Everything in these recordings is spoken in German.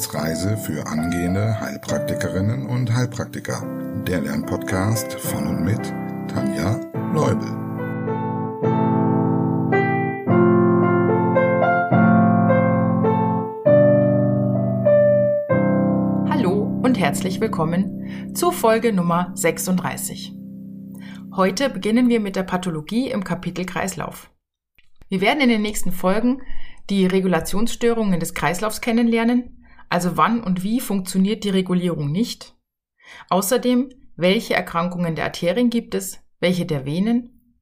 Wissensreise für angehende Heilpraktikerinnen und Heilpraktiker. Der Lernpodcast von und mit Tanja Leubel. Hallo und herzlich willkommen zu Folge Nummer 36. Heute beginnen wir mit der Pathologie im Kapitel Kreislauf. Wir werden in den nächsten Folgen die Regulationsstörungen des Kreislaufs kennenlernen, also wann und wie funktioniert die Regulierung nicht. Außerdem, welche Erkrankungen der Arterien gibt es, welche der Venen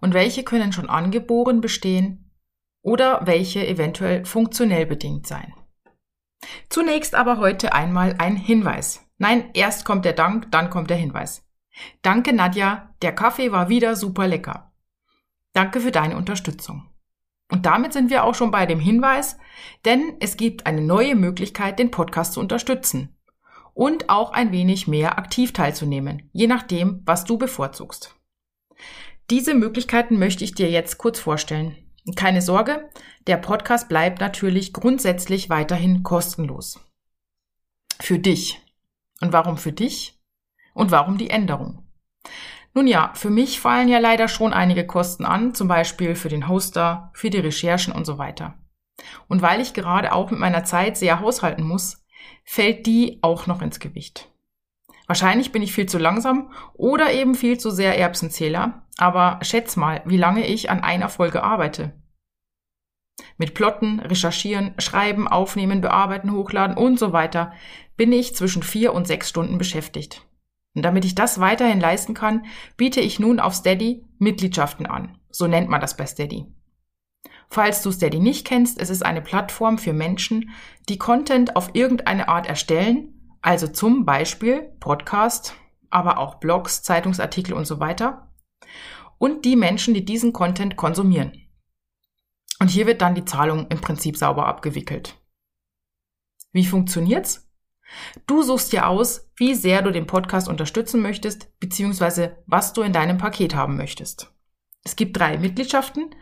und welche können schon angeboren bestehen oder welche eventuell funktionell bedingt sein. Zunächst aber heute einmal ein Hinweis. Nein, erst kommt der Dank, dann kommt der Hinweis. Danke Nadja, der Kaffee war wieder super lecker. Danke für deine Unterstützung. Und damit sind wir auch schon bei dem Hinweis, denn es gibt eine neue Möglichkeit, den Podcast zu unterstützen und auch ein wenig mehr aktiv teilzunehmen, je nachdem, was du bevorzugst. Diese Möglichkeiten möchte ich dir jetzt kurz vorstellen. Keine Sorge, der Podcast bleibt natürlich grundsätzlich weiterhin kostenlos. Für dich. Und warum für dich? Und warum die Änderung? Nun ja, für mich fallen ja leider schon einige Kosten an, zum Beispiel für den Hoster, für die Recherchen und so weiter. Und weil ich gerade auch mit meiner Zeit sehr haushalten muss, fällt die auch noch ins Gewicht. Wahrscheinlich bin ich viel zu langsam oder eben viel zu sehr Erbsenzähler, aber schätz mal, wie lange ich an einer Folge arbeite. Mit Plotten, Recherchieren, Schreiben, Aufnehmen, Bearbeiten, Hochladen und so weiter bin ich zwischen vier und sechs Stunden beschäftigt. Und damit ich das weiterhin leisten kann, biete ich nun auf Steady Mitgliedschaften an. So nennt man das bei Steady. Falls du Steady nicht kennst, es ist eine Plattform für Menschen, die Content auf irgendeine Art erstellen, also zum Beispiel Podcast, aber auch Blogs, Zeitungsartikel und so weiter. Und die Menschen, die diesen Content konsumieren. Und hier wird dann die Zahlung im Prinzip sauber abgewickelt. Wie funktioniert's? Du suchst dir aus, wie sehr du den Podcast unterstützen möchtest, beziehungsweise was du in deinem Paket haben möchtest. Es gibt drei Mitgliedschaften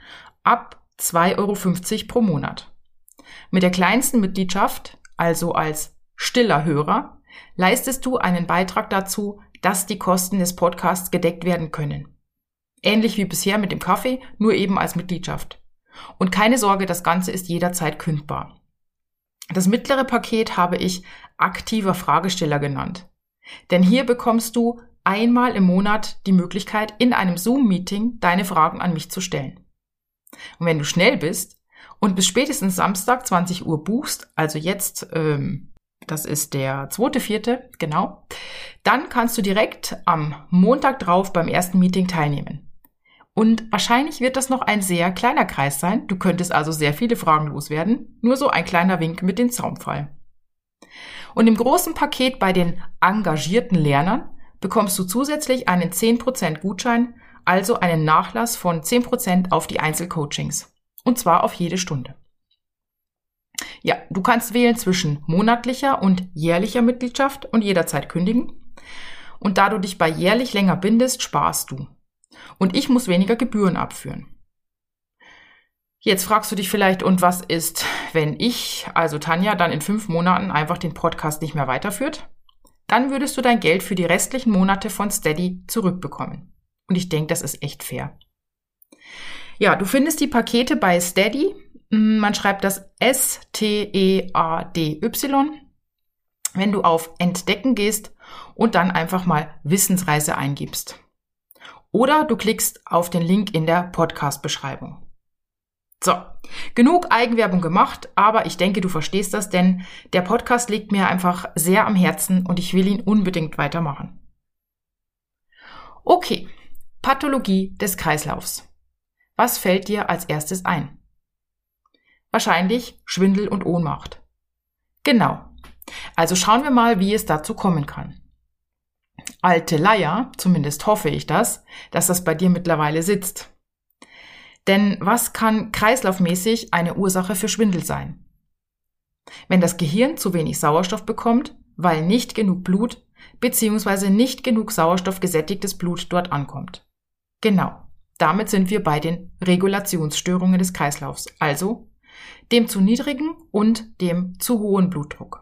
ab 2,50 Euro pro Monat. Mit der kleinsten Mitgliedschaft, also als stiller Hörer, leistest du einen Beitrag dazu, dass die Kosten des Podcasts gedeckt werden können. Ähnlich wie bisher mit dem Kaffee, nur eben als Mitgliedschaft. Und keine Sorge, das Ganze ist jederzeit kündbar. Das mittlere Paket habe ich aktiver Fragesteller genannt. Denn hier bekommst du einmal im Monat die Möglichkeit, in einem Zoom-Meeting deine Fragen an mich zu stellen. Und wenn du schnell bist und bis spätestens Samstag 20 Uhr buchst, also jetzt, ähm, das ist der zweite, vierte, genau, dann kannst du direkt am Montag drauf beim ersten Meeting teilnehmen. Und wahrscheinlich wird das noch ein sehr kleiner Kreis sein. Du könntest also sehr viele Fragen loswerden. Nur so ein kleiner Wink mit dem Zaumfall. Und im großen Paket bei den engagierten Lernern bekommst du zusätzlich einen 10% Gutschein, also einen Nachlass von 10% auf die Einzelcoachings. Und zwar auf jede Stunde. Ja, du kannst wählen zwischen monatlicher und jährlicher Mitgliedschaft und jederzeit kündigen. Und da du dich bei jährlich länger bindest, sparst du und ich muss weniger Gebühren abführen. Jetzt fragst du dich vielleicht, und was ist, wenn ich, also Tanja, dann in fünf Monaten einfach den Podcast nicht mehr weiterführt? Dann würdest du dein Geld für die restlichen Monate von Steady zurückbekommen. Und ich denke, das ist echt fair. Ja, du findest die Pakete bei Steady. Hm, man schreibt das S-T-E-A-D-Y. Wenn du auf Entdecken gehst und dann einfach mal Wissensreise eingibst. Oder du klickst auf den Link in der Podcast-Beschreibung. So, genug Eigenwerbung gemacht, aber ich denke, du verstehst das, denn der Podcast liegt mir einfach sehr am Herzen und ich will ihn unbedingt weitermachen. Okay, Pathologie des Kreislaufs. Was fällt dir als erstes ein? Wahrscheinlich Schwindel und Ohnmacht. Genau. Also schauen wir mal, wie es dazu kommen kann alte Leier, zumindest hoffe ich das, dass das bei dir mittlerweile sitzt. Denn was kann kreislaufmäßig eine Ursache für Schwindel sein? Wenn das Gehirn zu wenig Sauerstoff bekommt, weil nicht genug Blut bzw. nicht genug Sauerstoff gesättigtes Blut dort ankommt. Genau, damit sind wir bei den Regulationsstörungen des Kreislaufs, also dem zu niedrigen und dem zu hohen Blutdruck.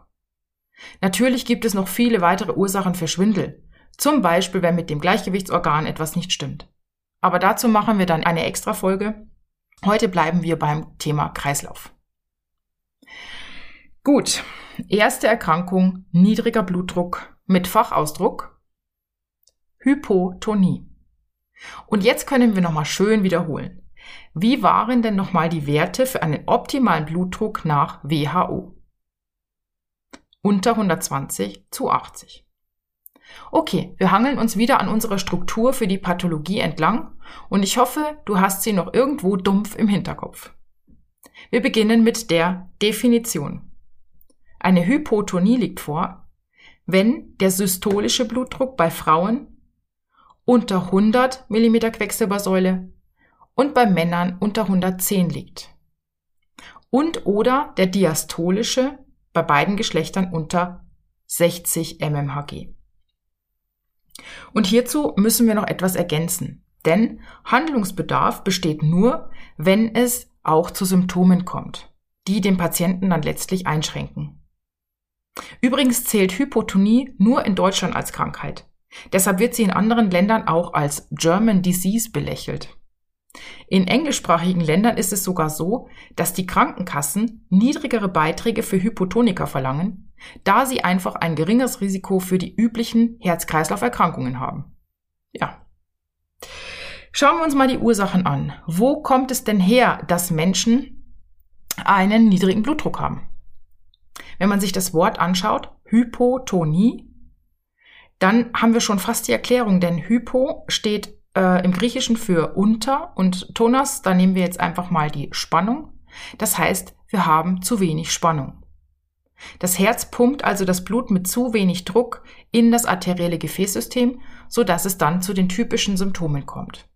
Natürlich gibt es noch viele weitere Ursachen für Schwindel, zum Beispiel wenn mit dem Gleichgewichtsorgan etwas nicht stimmt. Aber dazu machen wir dann eine extra Folge. Heute bleiben wir beim Thema Kreislauf. Gut, erste Erkrankung, niedriger Blutdruck mit Fachausdruck Hypotonie. Und jetzt können wir nochmal schön wiederholen. Wie waren denn nochmal die Werte für einen optimalen Blutdruck nach WHO? Unter 120 zu 80. Okay, wir hangeln uns wieder an unserer Struktur für die Pathologie entlang und ich hoffe, du hast sie noch irgendwo dumpf im Hinterkopf. Wir beginnen mit der Definition. Eine Hypotonie liegt vor, wenn der systolische Blutdruck bei Frauen unter 100 mm Quecksilbersäule und bei Männern unter 110 liegt. Und oder der diastolische bei beiden Geschlechtern unter 60 mmHg. Und hierzu müssen wir noch etwas ergänzen, denn Handlungsbedarf besteht nur, wenn es auch zu Symptomen kommt, die den Patienten dann letztlich einschränken. Übrigens zählt Hypotonie nur in Deutschland als Krankheit. Deshalb wird sie in anderen Ländern auch als German Disease belächelt. In englischsprachigen Ländern ist es sogar so, dass die Krankenkassen niedrigere Beiträge für Hypotoniker verlangen, da sie einfach ein geringeres Risiko für die üblichen Herz-Kreislauf-Erkrankungen haben. Ja. Schauen wir uns mal die Ursachen an. Wo kommt es denn her, dass Menschen einen niedrigen Blutdruck haben? Wenn man sich das Wort anschaut, Hypotonie, dann haben wir schon fast die Erklärung, denn Hypo steht äh, im Griechischen für unter und Tonas, da nehmen wir jetzt einfach mal die Spannung. Das heißt, wir haben zu wenig Spannung. Das Herz pumpt also das Blut mit zu wenig Druck in das arterielle Gefäßsystem, so dass es dann zu den typischen Symptomen kommt.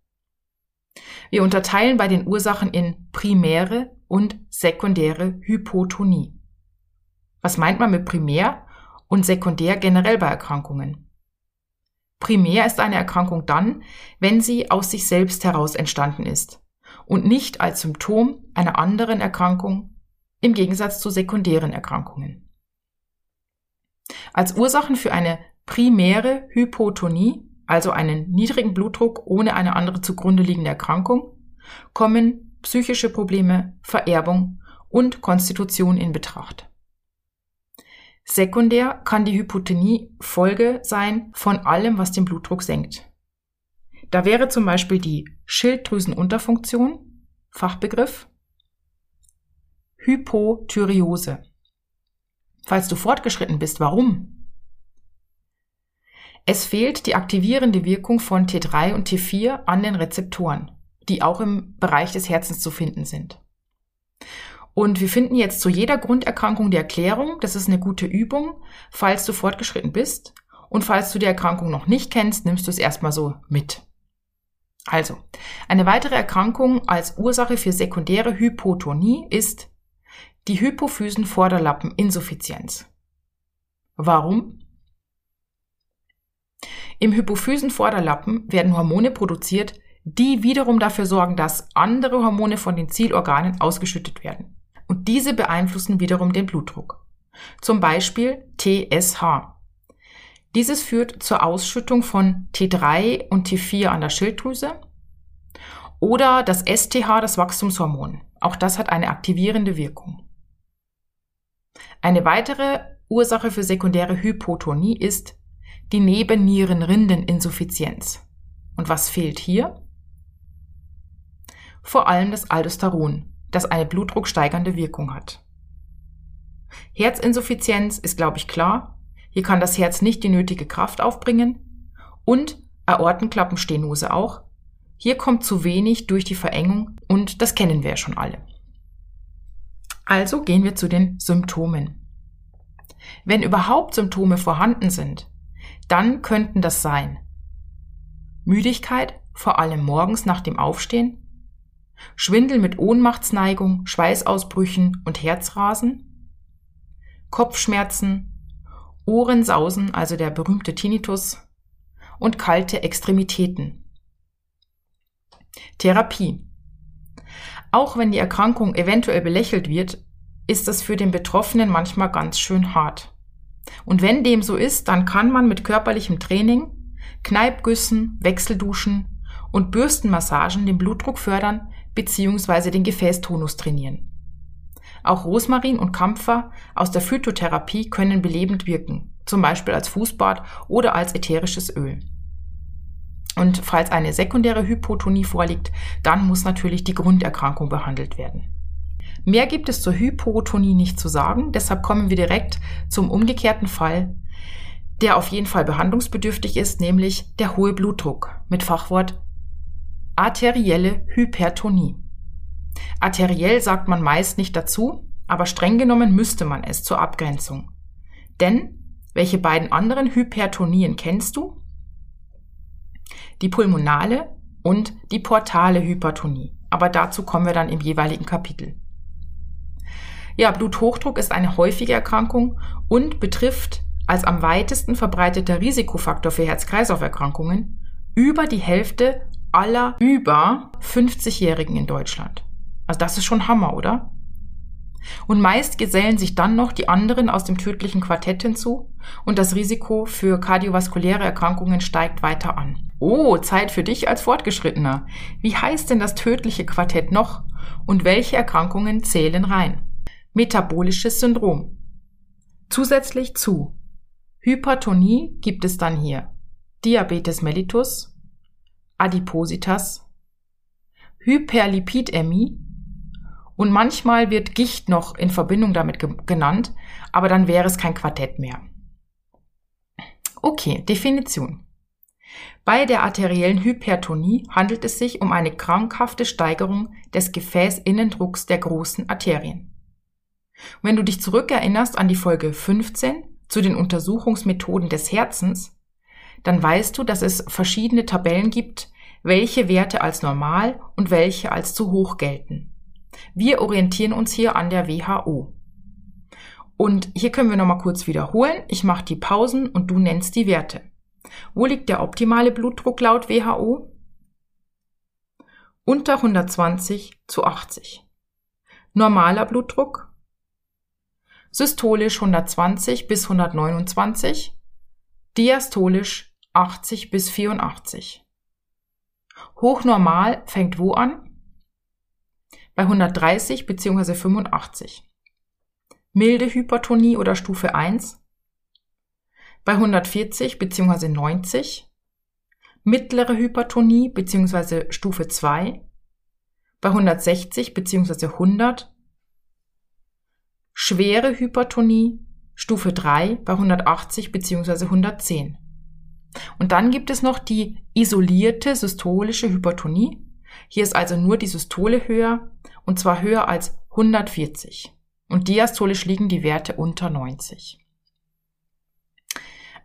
Wir unterteilen bei den Ursachen in primäre und sekundäre Hypotonie. Was meint man mit primär und sekundär generell bei Erkrankungen? Primär ist eine Erkrankung dann, wenn sie aus sich selbst heraus entstanden ist und nicht als Symptom einer anderen Erkrankung im Gegensatz zu sekundären Erkrankungen. Als Ursachen für eine primäre Hypotonie, also einen niedrigen Blutdruck ohne eine andere zugrunde liegende Erkrankung, kommen psychische Probleme, Vererbung und Konstitution in Betracht. Sekundär kann die Hypotonie Folge sein von allem, was den Blutdruck senkt. Da wäre zum Beispiel die Schilddrüsenunterfunktion, Fachbegriff, Hypothyreose. Falls du fortgeschritten bist, warum? Es fehlt die aktivierende Wirkung von T3 und T4 an den Rezeptoren, die auch im Bereich des Herzens zu finden sind. Und wir finden jetzt zu jeder Grunderkrankung die Erklärung. Das ist eine gute Übung, falls du fortgeschritten bist. Und falls du die Erkrankung noch nicht kennst, nimmst du es erstmal so mit. Also, eine weitere Erkrankung als Ursache für sekundäre Hypotonie ist die Hypophysenvorderlappeninsuffizienz. Warum? Im Hypophysenvorderlappen werden Hormone produziert, die wiederum dafür sorgen, dass andere Hormone von den Zielorganen ausgeschüttet werden und diese beeinflussen wiederum den Blutdruck. Zum Beispiel TSH. Dieses führt zur Ausschüttung von T3 und T4 an der Schilddrüse oder das STH, das Wachstumshormon. Auch das hat eine aktivierende Wirkung. Eine weitere Ursache für sekundäre Hypotonie ist die Nebennierenrindeninsuffizienz. Und was fehlt hier? Vor allem das Aldosteron, das eine blutdrucksteigernde Wirkung hat. Herzinsuffizienz ist, glaube ich, klar. Hier kann das Herz nicht die nötige Kraft aufbringen. Und Aortenklappenstenose auch. Hier kommt zu wenig durch die Verengung und das kennen wir ja schon alle. Also gehen wir zu den Symptomen. Wenn überhaupt Symptome vorhanden sind, dann könnten das sein Müdigkeit, vor allem morgens nach dem Aufstehen, Schwindel mit Ohnmachtsneigung, Schweißausbrüchen und Herzrasen, Kopfschmerzen, Ohrensausen, also der berühmte Tinnitus, und kalte Extremitäten. Therapie. Auch wenn die Erkrankung eventuell belächelt wird, ist das für den Betroffenen manchmal ganz schön hart. Und wenn dem so ist, dann kann man mit körperlichem Training, Kneipgüssen, Wechselduschen und Bürstenmassagen den Blutdruck fördern bzw. den Gefäßtonus trainieren. Auch Rosmarin und Kampfer aus der Phytotherapie können belebend wirken, zum Beispiel als Fußbad oder als ätherisches Öl. Und falls eine sekundäre Hypotonie vorliegt, dann muss natürlich die Grunderkrankung behandelt werden. Mehr gibt es zur Hypotonie nicht zu sagen, deshalb kommen wir direkt zum umgekehrten Fall, der auf jeden Fall behandlungsbedürftig ist, nämlich der hohe Blutdruck mit Fachwort arterielle Hypertonie. Arteriell sagt man meist nicht dazu, aber streng genommen müsste man es zur Abgrenzung. Denn welche beiden anderen Hypertonien kennst du? Die pulmonale und die portale Hypertonie. Aber dazu kommen wir dann im jeweiligen Kapitel. Ja, Bluthochdruck ist eine häufige Erkrankung und betrifft als am weitesten verbreiteter Risikofaktor für Herz-Kreislauf-Erkrankungen über die Hälfte aller über 50-Jährigen in Deutschland. Also das ist schon Hammer, oder? Und meist gesellen sich dann noch die anderen aus dem tödlichen Quartett hinzu und das Risiko für kardiovaskuläre Erkrankungen steigt weiter an. Oh, Zeit für dich als Fortgeschrittener. Wie heißt denn das tödliche Quartett noch und welche Erkrankungen zählen rein? Metabolisches Syndrom. Zusätzlich zu Hypertonie gibt es dann hier Diabetes mellitus, Adipositas, Hyperlipidämie und manchmal wird Gicht noch in Verbindung damit ge genannt, aber dann wäre es kein Quartett mehr. Okay, Definition. Bei der arteriellen Hypertonie handelt es sich um eine krankhafte Steigerung des Gefäßinnendrucks der großen Arterien. wenn du dich zurückerinnerst an die Folge 15 zu den Untersuchungsmethoden des Herzens, dann weißt du, dass es verschiedene Tabellen gibt, welche Werte als normal und welche als zu hoch gelten. Wir orientieren uns hier an der WHO. Und hier können wir nochmal kurz wiederholen. Ich mache die Pausen und du nennst die Werte. Wo liegt der optimale Blutdruck laut WHO? Unter 120 zu 80. Normaler Blutdruck? Systolisch 120 bis 129. Diastolisch 80 bis 84. Hochnormal fängt wo an? Bei 130 bzw. 85. Milde Hypertonie oder Stufe 1 bei 140 bzw. 90, mittlere Hypertonie bzw. Stufe 2 bei 160 bzw. 100, schwere Hypertonie Stufe 3 bei 180 bzw. 110. Und dann gibt es noch die isolierte systolische Hypertonie. Hier ist also nur die Systole höher und zwar höher als 140. Und diastolisch liegen die Werte unter 90.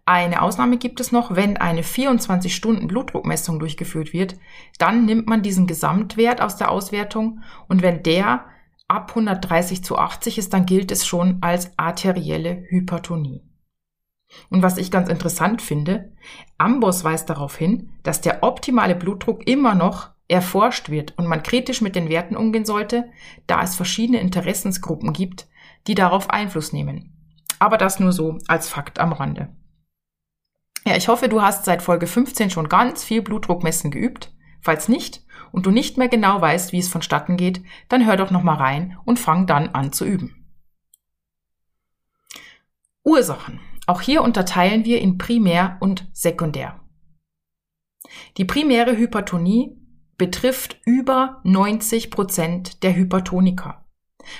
Eine Ausnahme gibt es noch, wenn eine 24 Stunden Blutdruckmessung durchgeführt wird, dann nimmt man diesen Gesamtwert aus der Auswertung und wenn der ab 130 zu 80 ist, dann gilt es schon als arterielle Hypertonie. Und was ich ganz interessant finde, Ambos weist darauf hin, dass der optimale Blutdruck immer noch erforscht wird und man kritisch mit den Werten umgehen sollte, da es verschiedene Interessensgruppen gibt, die darauf Einfluss nehmen. Aber das nur so als Fakt am Rande. Ja, ich hoffe, du hast seit Folge 15 schon ganz viel Blutdruckmessen geübt. Falls nicht und du nicht mehr genau weißt, wie es vonstatten geht, dann hör doch noch mal rein und fang dann an zu üben. Ursachen. Auch hier unterteilen wir in primär und sekundär. Die primäre Hypertonie betrifft über 90 Prozent der Hypertoniker.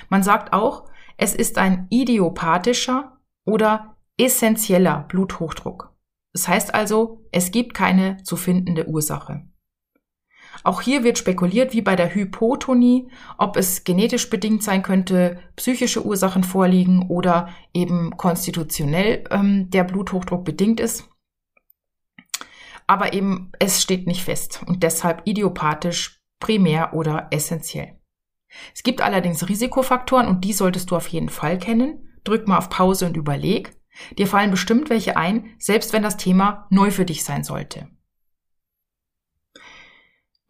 Man sagt auch, es ist ein idiopathischer oder essentieller Bluthochdruck. Das heißt also, es gibt keine zu findende Ursache. Auch hier wird spekuliert, wie bei der Hypotonie, ob es genetisch bedingt sein könnte, psychische Ursachen vorliegen oder eben konstitutionell ähm, der Bluthochdruck bedingt ist. Aber eben es steht nicht fest und deshalb idiopathisch, primär oder essentiell. Es gibt allerdings Risikofaktoren und die solltest du auf jeden Fall kennen. Drück mal auf Pause und überleg. Dir fallen bestimmt welche ein, selbst wenn das Thema neu für dich sein sollte.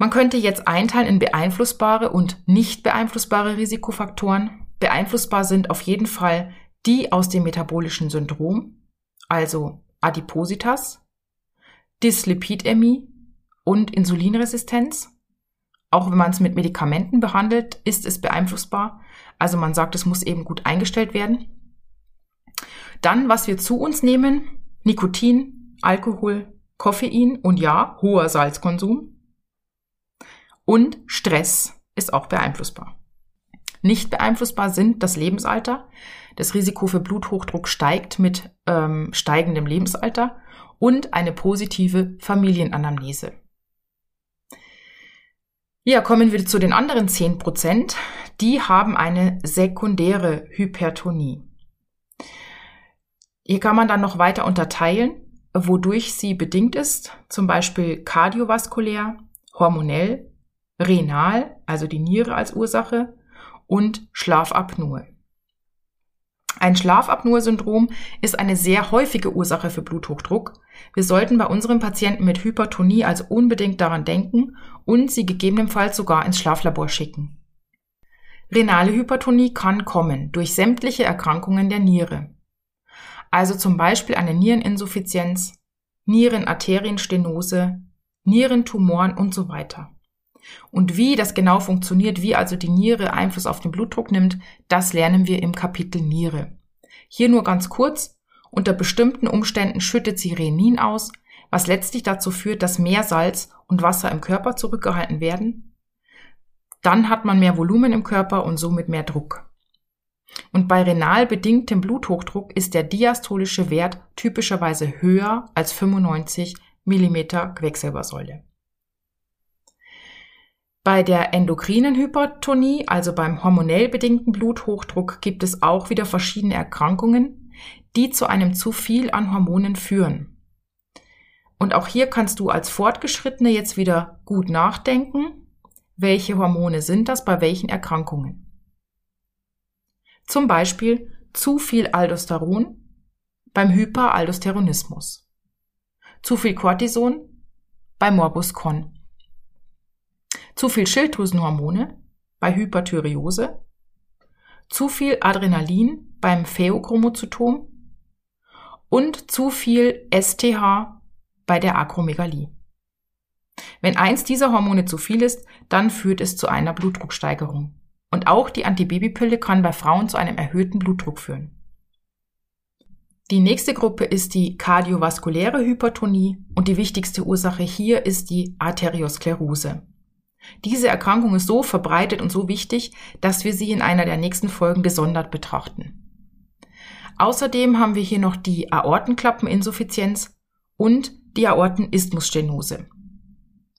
Man könnte jetzt einteilen in beeinflussbare und nicht beeinflussbare Risikofaktoren. Beeinflussbar sind auf jeden Fall die aus dem metabolischen Syndrom, also Adipositas, Dyslipidämie und Insulinresistenz. Auch wenn man es mit Medikamenten behandelt, ist es beeinflussbar. Also man sagt, es muss eben gut eingestellt werden. Dann, was wir zu uns nehmen, Nikotin, Alkohol, Koffein und ja, hoher Salzkonsum. Und Stress ist auch beeinflussbar. Nicht beeinflussbar sind das Lebensalter. Das Risiko für Bluthochdruck steigt mit ähm, steigendem Lebensalter und eine positive Familienanamnese. Ja, kommen wir zu den anderen 10 Prozent. Die haben eine sekundäre Hypertonie. Hier kann man dann noch weiter unterteilen, wodurch sie bedingt ist, zum Beispiel kardiovaskulär, hormonell, renal, also die Niere als Ursache, und Schlafapnoe. Ein Schlafapnoe-Syndrom ist eine sehr häufige Ursache für Bluthochdruck. Wir sollten bei unseren Patienten mit Hypertonie also unbedingt daran denken und sie gegebenenfalls sogar ins Schlaflabor schicken. Renale Hypertonie kann kommen durch sämtliche Erkrankungen der Niere. Also zum Beispiel eine Niereninsuffizienz, Nierenarterienstenose, Nierentumoren und so weiter. Und wie das genau funktioniert, wie also die Niere Einfluss auf den Blutdruck nimmt, das lernen wir im Kapitel Niere. Hier nur ganz kurz. Unter bestimmten Umständen schüttet sie Renin aus, was letztlich dazu führt, dass mehr Salz und Wasser im Körper zurückgehalten werden. Dann hat man mehr Volumen im Körper und somit mehr Druck. Und bei renal bedingtem Bluthochdruck ist der diastolische Wert typischerweise höher als 95 mm Quecksilbersäule. Bei der endokrinen Hypertonie, also beim hormonell bedingten Bluthochdruck, gibt es auch wieder verschiedene Erkrankungen, die zu einem zu viel an Hormonen führen. Und auch hier kannst du als Fortgeschrittene jetzt wieder gut nachdenken, welche Hormone sind das bei welchen Erkrankungen. Zum Beispiel zu viel Aldosteron beim Hyperaldosteronismus, zu viel Cortison bei Morbus Crohn zu viel Schilddrüsenhormone bei Hyperthyreose, zu viel Adrenalin beim Pheochromozytom und zu viel STH bei der Akromegalie. Wenn eins dieser Hormone zu viel ist, dann führt es zu einer Blutdrucksteigerung. Und auch die Antibabypille kann bei Frauen zu einem erhöhten Blutdruck führen. Die nächste Gruppe ist die kardiovaskuläre Hypertonie und die wichtigste Ursache hier ist die Arteriosklerose. Diese Erkrankung ist so verbreitet und so wichtig, dass wir sie in einer der nächsten Folgen gesondert betrachten. Außerdem haben wir hier noch die Aortenklappeninsuffizienz und die Aortenisthmusstenose.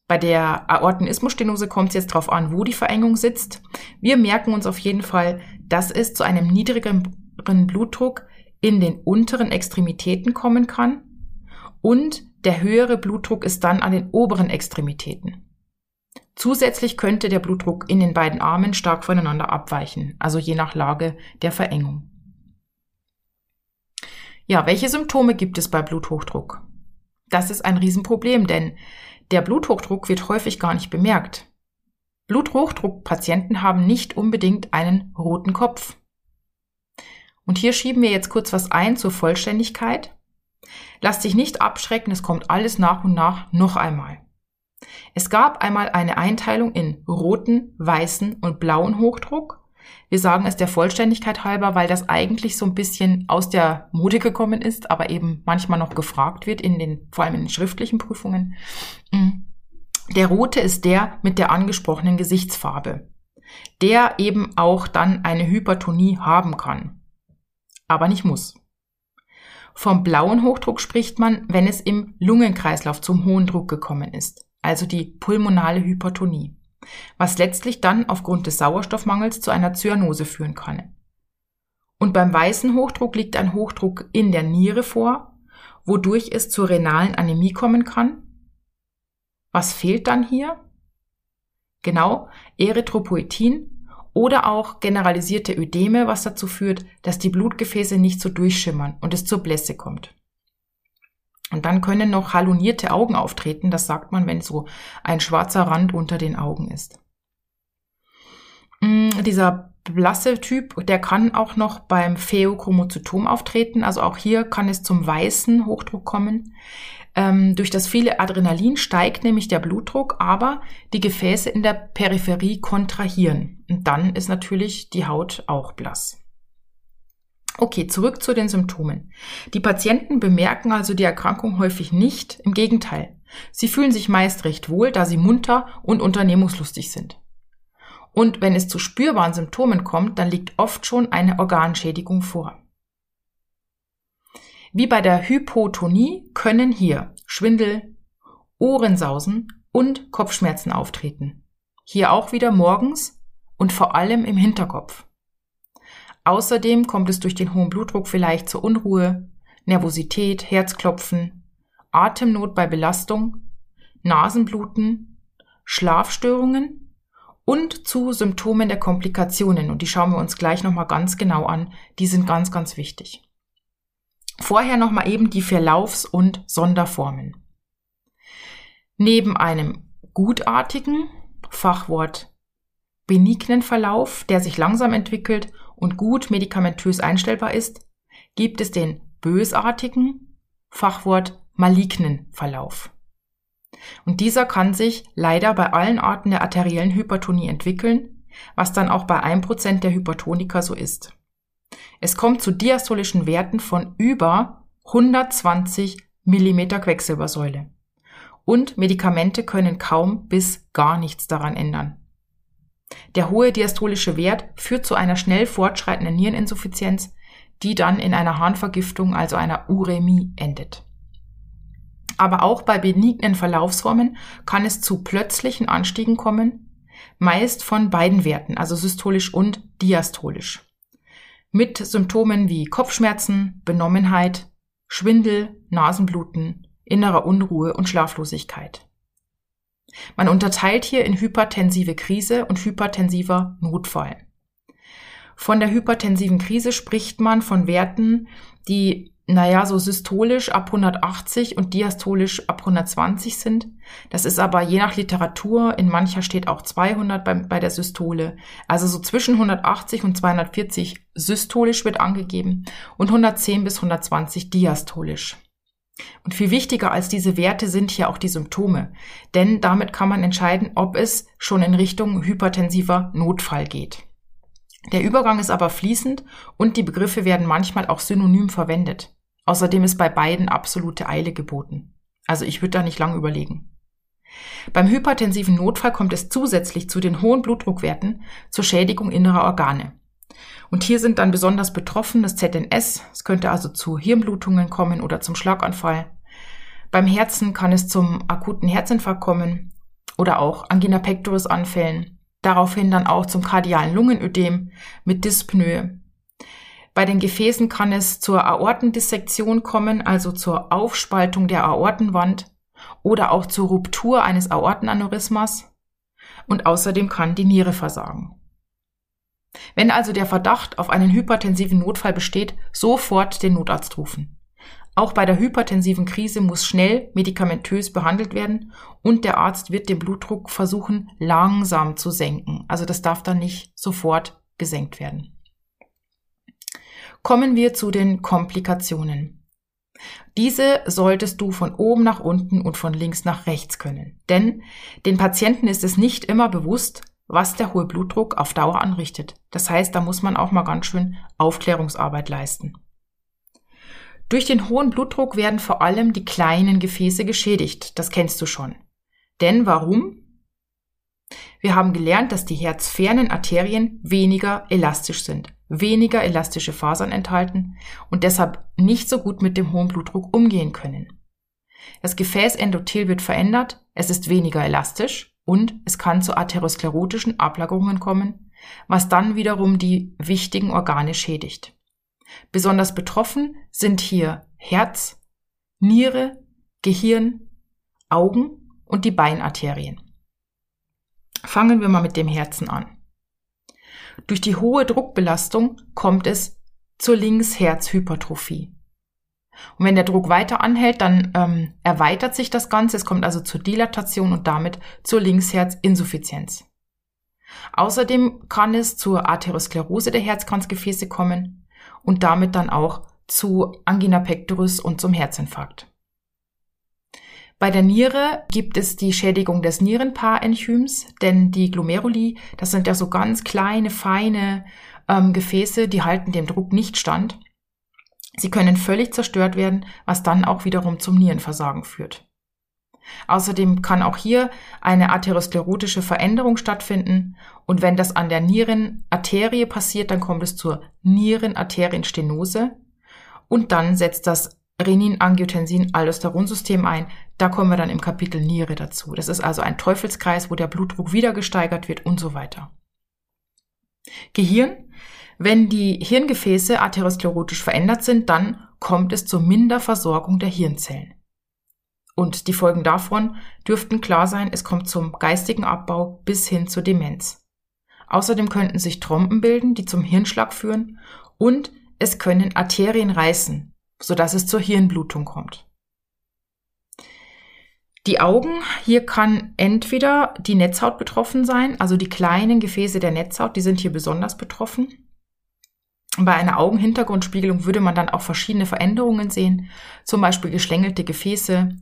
Bei der Aortenisthmusstenose kommt es jetzt darauf an, wo die Verengung sitzt. Wir merken uns auf jeden Fall, dass es zu einem niedrigeren Blutdruck in den unteren Extremitäten kommen kann und der höhere Blutdruck ist dann an den oberen Extremitäten. Zusätzlich könnte der Blutdruck in den beiden Armen stark voneinander abweichen, also je nach Lage der Verengung. Ja, welche Symptome gibt es bei Bluthochdruck? Das ist ein Riesenproblem, denn der Bluthochdruck wird häufig gar nicht bemerkt. Bluthochdruckpatienten haben nicht unbedingt einen roten Kopf. Und hier schieben wir jetzt kurz was ein zur Vollständigkeit. Lass dich nicht abschrecken, es kommt alles nach und nach noch einmal. Es gab einmal eine Einteilung in roten, weißen und blauen Hochdruck. Wir sagen es der Vollständigkeit halber, weil das eigentlich so ein bisschen aus der Mode gekommen ist, aber eben manchmal noch gefragt wird in den, vor allem in den schriftlichen Prüfungen. Mm. Der rote ist der mit der angesprochenen Gesichtsfarbe, der eben auch dann eine Hypertonie haben kann, aber nicht muss. Vom blauen Hochdruck spricht man, wenn es im Lungenkreislauf zum hohen Druck gekommen ist also die pulmonale Hypertonie, was letztlich dann aufgrund des Sauerstoffmangels zu einer Zyanose führen kann. Und beim weißen Hochdruck liegt ein Hochdruck in der Niere vor, wodurch es zur renalen Anämie kommen kann. Was fehlt dann hier? Genau, Erythropoetin oder auch generalisierte Ödeme, was dazu führt, dass die Blutgefäße nicht so durchschimmern und es zur Blässe kommt. Und dann können noch halonierte Augen auftreten. Das sagt man, wenn so ein schwarzer Rand unter den Augen ist. Mm, dieser blasse Typ, der kann auch noch beim Pheochromozytom auftreten. Also auch hier kann es zum weißen Hochdruck kommen. Ähm, durch das viele Adrenalin steigt nämlich der Blutdruck, aber die Gefäße in der Peripherie kontrahieren. Und dann ist natürlich die Haut auch blass. Okay, zurück zu den Symptomen. Die Patienten bemerken also die Erkrankung häufig nicht, im Gegenteil. Sie fühlen sich meist recht wohl, da sie munter und unternehmungslustig sind. Und wenn es zu spürbaren Symptomen kommt, dann liegt oft schon eine Organschädigung vor. Wie bei der Hypotonie können hier Schwindel, Ohrensausen und Kopfschmerzen auftreten. Hier auch wieder morgens und vor allem im Hinterkopf. Außerdem kommt es durch den hohen Blutdruck vielleicht zur Unruhe, Nervosität, Herzklopfen, Atemnot bei Belastung, Nasenbluten, Schlafstörungen und zu Symptomen der Komplikationen. Und die schauen wir uns gleich nochmal ganz genau an. Die sind ganz, ganz wichtig. Vorher nochmal eben die Verlaufs- und Sonderformen. Neben einem gutartigen, Fachwort benignen Verlauf, der sich langsam entwickelt und gut medikamentös einstellbar ist, gibt es den bösartigen, Fachwort malignen Verlauf. Und dieser kann sich leider bei allen Arten der arteriellen Hypertonie entwickeln, was dann auch bei 1% der Hypertoniker so ist. Es kommt zu diastolischen Werten von über 120 mm Quecksilbersäule. Und Medikamente können kaum bis gar nichts daran ändern. Der hohe diastolische Wert führt zu einer schnell fortschreitenden Niereninsuffizienz, die dann in einer Harnvergiftung, also einer Uremie, endet. Aber auch bei benignen Verlaufsformen kann es zu plötzlichen Anstiegen kommen, meist von beiden Werten, also systolisch und diastolisch. Mit Symptomen wie Kopfschmerzen, Benommenheit, Schwindel, Nasenbluten, innerer Unruhe und Schlaflosigkeit. Man unterteilt hier in hypertensive Krise und hypertensiver Notfall. Von der hypertensiven Krise spricht man von Werten, die naja, so systolisch ab 180 und diastolisch ab 120 sind. Das ist aber je nach Literatur, in mancher steht auch 200 bei, bei der Systole. Also so zwischen 180 und 240 systolisch wird angegeben und 110 bis 120 diastolisch. Und viel wichtiger als diese Werte sind hier auch die Symptome, denn damit kann man entscheiden, ob es schon in Richtung hypertensiver Notfall geht. Der Übergang ist aber fließend und die Begriffe werden manchmal auch synonym verwendet. Außerdem ist bei beiden absolute Eile geboten. Also ich würde da nicht lange überlegen. Beim hypertensiven Notfall kommt es zusätzlich zu den hohen Blutdruckwerten zur Schädigung innerer Organe. Und hier sind dann besonders betroffen das ZNS. Es könnte also zu Hirnblutungen kommen oder zum Schlaganfall. Beim Herzen kann es zum akuten Herzinfarkt kommen oder auch Angina pectoris Anfällen. Daraufhin dann auch zum kardialen Lungenödem mit Dyspnoe. Bei den Gefäßen kann es zur Aortendissektion kommen, also zur Aufspaltung der Aortenwand oder auch zur Ruptur eines Aortenaneurysmas. Und außerdem kann die Niere versagen. Wenn also der Verdacht auf einen hypertensiven Notfall besteht, sofort den Notarzt rufen. Auch bei der hypertensiven Krise muss schnell medikamentös behandelt werden und der Arzt wird den Blutdruck versuchen langsam zu senken. Also das darf dann nicht sofort gesenkt werden. Kommen wir zu den Komplikationen. Diese solltest du von oben nach unten und von links nach rechts können. Denn den Patienten ist es nicht immer bewusst, was der hohe Blutdruck auf Dauer anrichtet. Das heißt, da muss man auch mal ganz schön Aufklärungsarbeit leisten. Durch den hohen Blutdruck werden vor allem die kleinen Gefäße geschädigt. Das kennst du schon. Denn warum? Wir haben gelernt, dass die herzfernen Arterien weniger elastisch sind, weniger elastische Fasern enthalten und deshalb nicht so gut mit dem hohen Blutdruck umgehen können. Das Gefäßendothel wird verändert, es ist weniger elastisch und es kann zu atherosklerotischen Ablagerungen kommen, was dann wiederum die wichtigen Organe schädigt. Besonders betroffen sind hier Herz, Niere, Gehirn, Augen und die Beinarterien. Fangen wir mal mit dem Herzen an. Durch die hohe Druckbelastung kommt es zur Linksherzhypertrophie. Und wenn der Druck weiter anhält, dann ähm, erweitert sich das Ganze. Es kommt also zur Dilatation und damit zur Linksherzinsuffizienz. Außerdem kann es zur Arteriosklerose der Herzkranzgefäße kommen und damit dann auch zu Angina pectoris und zum Herzinfarkt. Bei der Niere gibt es die Schädigung des Nierenpaarenchyms, denn die Glomeruli, das sind ja so ganz kleine, feine ähm, Gefäße, die halten dem Druck nicht stand. Sie können völlig zerstört werden, was dann auch wiederum zum Nierenversagen führt. Außerdem kann auch hier eine arteriosklerotische Veränderung stattfinden und wenn das an der Nierenarterie passiert, dann kommt es zur Nierenarterienstenose und dann setzt das Renin-Angiotensin-Aldosteronsystem ein. Da kommen wir dann im Kapitel Niere dazu. Das ist also ein Teufelskreis, wo der Blutdruck wieder gesteigert wird und so weiter. Gehirn. Wenn die Hirngefäße arteriosklerotisch verändert sind, dann kommt es zur Minderversorgung der Hirnzellen. Und die Folgen davon dürften klar sein, es kommt zum geistigen Abbau bis hin zur Demenz. Außerdem könnten sich Trompen bilden, die zum Hirnschlag führen und es können Arterien reißen, sodass es zur Hirnblutung kommt. Die Augen, hier kann entweder die Netzhaut betroffen sein, also die kleinen Gefäße der Netzhaut, die sind hier besonders betroffen. Bei einer Augenhintergrundspiegelung würde man dann auch verschiedene Veränderungen sehen, zum Beispiel geschlängelte Gefäße,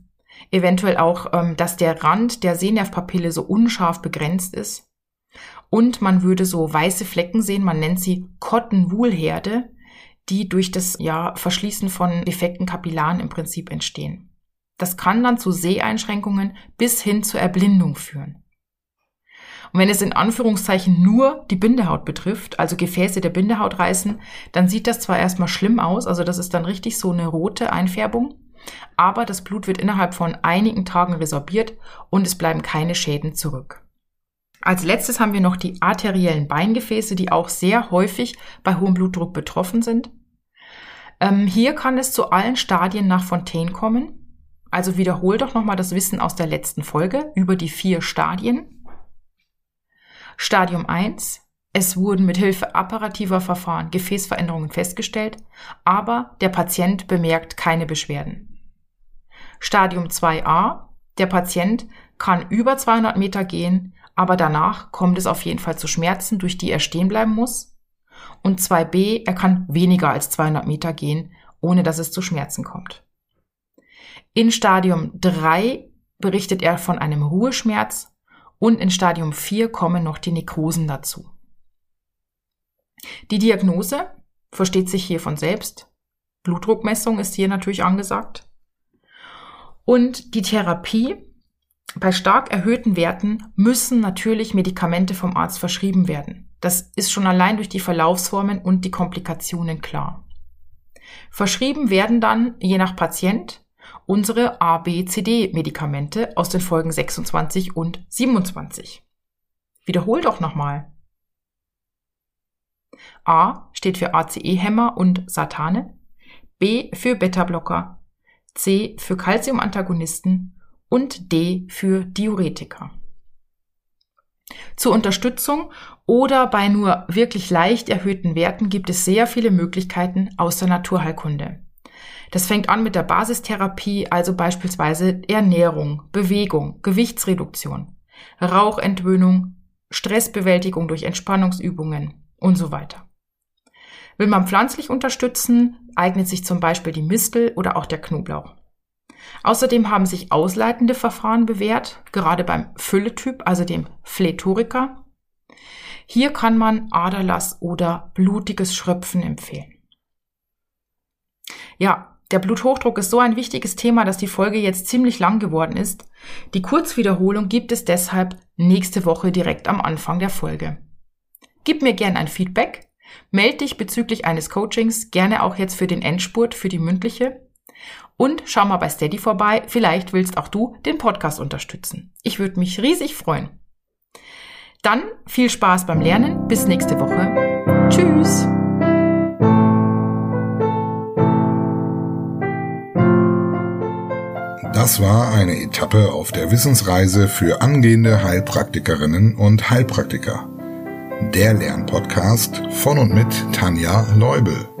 eventuell auch, ähm, dass der Rand der Sehnervpapille so unscharf begrenzt ist. Und man würde so weiße Flecken sehen, man nennt sie Cotton-Wool-Herde, die durch das ja, Verschließen von defekten Kapillaren im Prinzip entstehen. Das kann dann zu Seheinschränkungen bis hin zur Erblindung führen. Und wenn es in Anführungszeichen nur die Bindehaut betrifft, also Gefäße der Bindehaut reißen, dann sieht das zwar erstmal schlimm aus, also das ist dann richtig so eine rote Einfärbung, aber das Blut wird innerhalb von einigen Tagen resorbiert und es bleiben keine Schäden zurück. Als letztes haben wir noch die arteriellen Beingefäße, die auch sehr häufig bei hohem Blutdruck betroffen sind. Ähm, hier kann es zu allen Stadien nach Fontaine kommen. Also wiederhol doch nochmal das Wissen aus der letzten Folge über die vier Stadien. Stadium 1. Es wurden mit Hilfe apparativer Verfahren Gefäßveränderungen festgestellt, aber der Patient bemerkt keine Beschwerden. Stadium 2a. Der Patient kann über 200 Meter gehen, aber danach kommt es auf jeden Fall zu Schmerzen, durch die er stehen bleiben muss. Und 2b, er kann weniger als 200 Meter gehen, ohne dass es zu Schmerzen kommt. In Stadium 3 berichtet er von einem Ruheschmerz und in Stadium 4 kommen noch die Nekrosen dazu. Die Diagnose versteht sich hier von selbst. Blutdruckmessung ist hier natürlich angesagt. Und die Therapie bei stark erhöhten Werten müssen natürlich Medikamente vom Arzt verschrieben werden. Das ist schon allein durch die Verlaufsformen und die Komplikationen klar. Verschrieben werden dann, je nach Patient, unsere A-B-C-D-Medikamente aus den Folgen 26 und 27. Wiederhol doch nochmal. A steht für ACE-Hämmer und Satane, B für Beta-Blocker, C für Calcium-Antagonisten und D für Diuretika. Zur Unterstützung oder bei nur wirklich leicht erhöhten Werten gibt es sehr viele Möglichkeiten aus der Naturheilkunde. Das fängt an mit der Basistherapie, also beispielsweise Ernährung, Bewegung, Gewichtsreduktion, Rauchentwöhnung, Stressbewältigung durch Entspannungsübungen und so weiter. Will man pflanzlich unterstützen, eignet sich zum Beispiel die Mistel oder auch der Knoblauch. Außerdem haben sich ausleitende Verfahren bewährt, gerade beim Fülletyp, also dem Phletoriker. Hier kann man Aderlass oder blutiges Schröpfen empfehlen. Ja, der Bluthochdruck ist so ein wichtiges Thema, dass die Folge jetzt ziemlich lang geworden ist. Die Kurzwiederholung gibt es deshalb nächste Woche direkt am Anfang der Folge. Gib mir gern ein Feedback. Meld dich bezüglich eines Coachings, gerne auch jetzt für den Endspurt, für die mündliche. Und schau mal bei Steady vorbei, vielleicht willst auch du den Podcast unterstützen. Ich würde mich riesig freuen. Dann viel Spaß beim Lernen, bis nächste Woche. Tschüss! Das war eine Etappe auf der Wissensreise für angehende Heilpraktikerinnen und Heilpraktiker. Der Lernpodcast von und mit Tanja Leubel.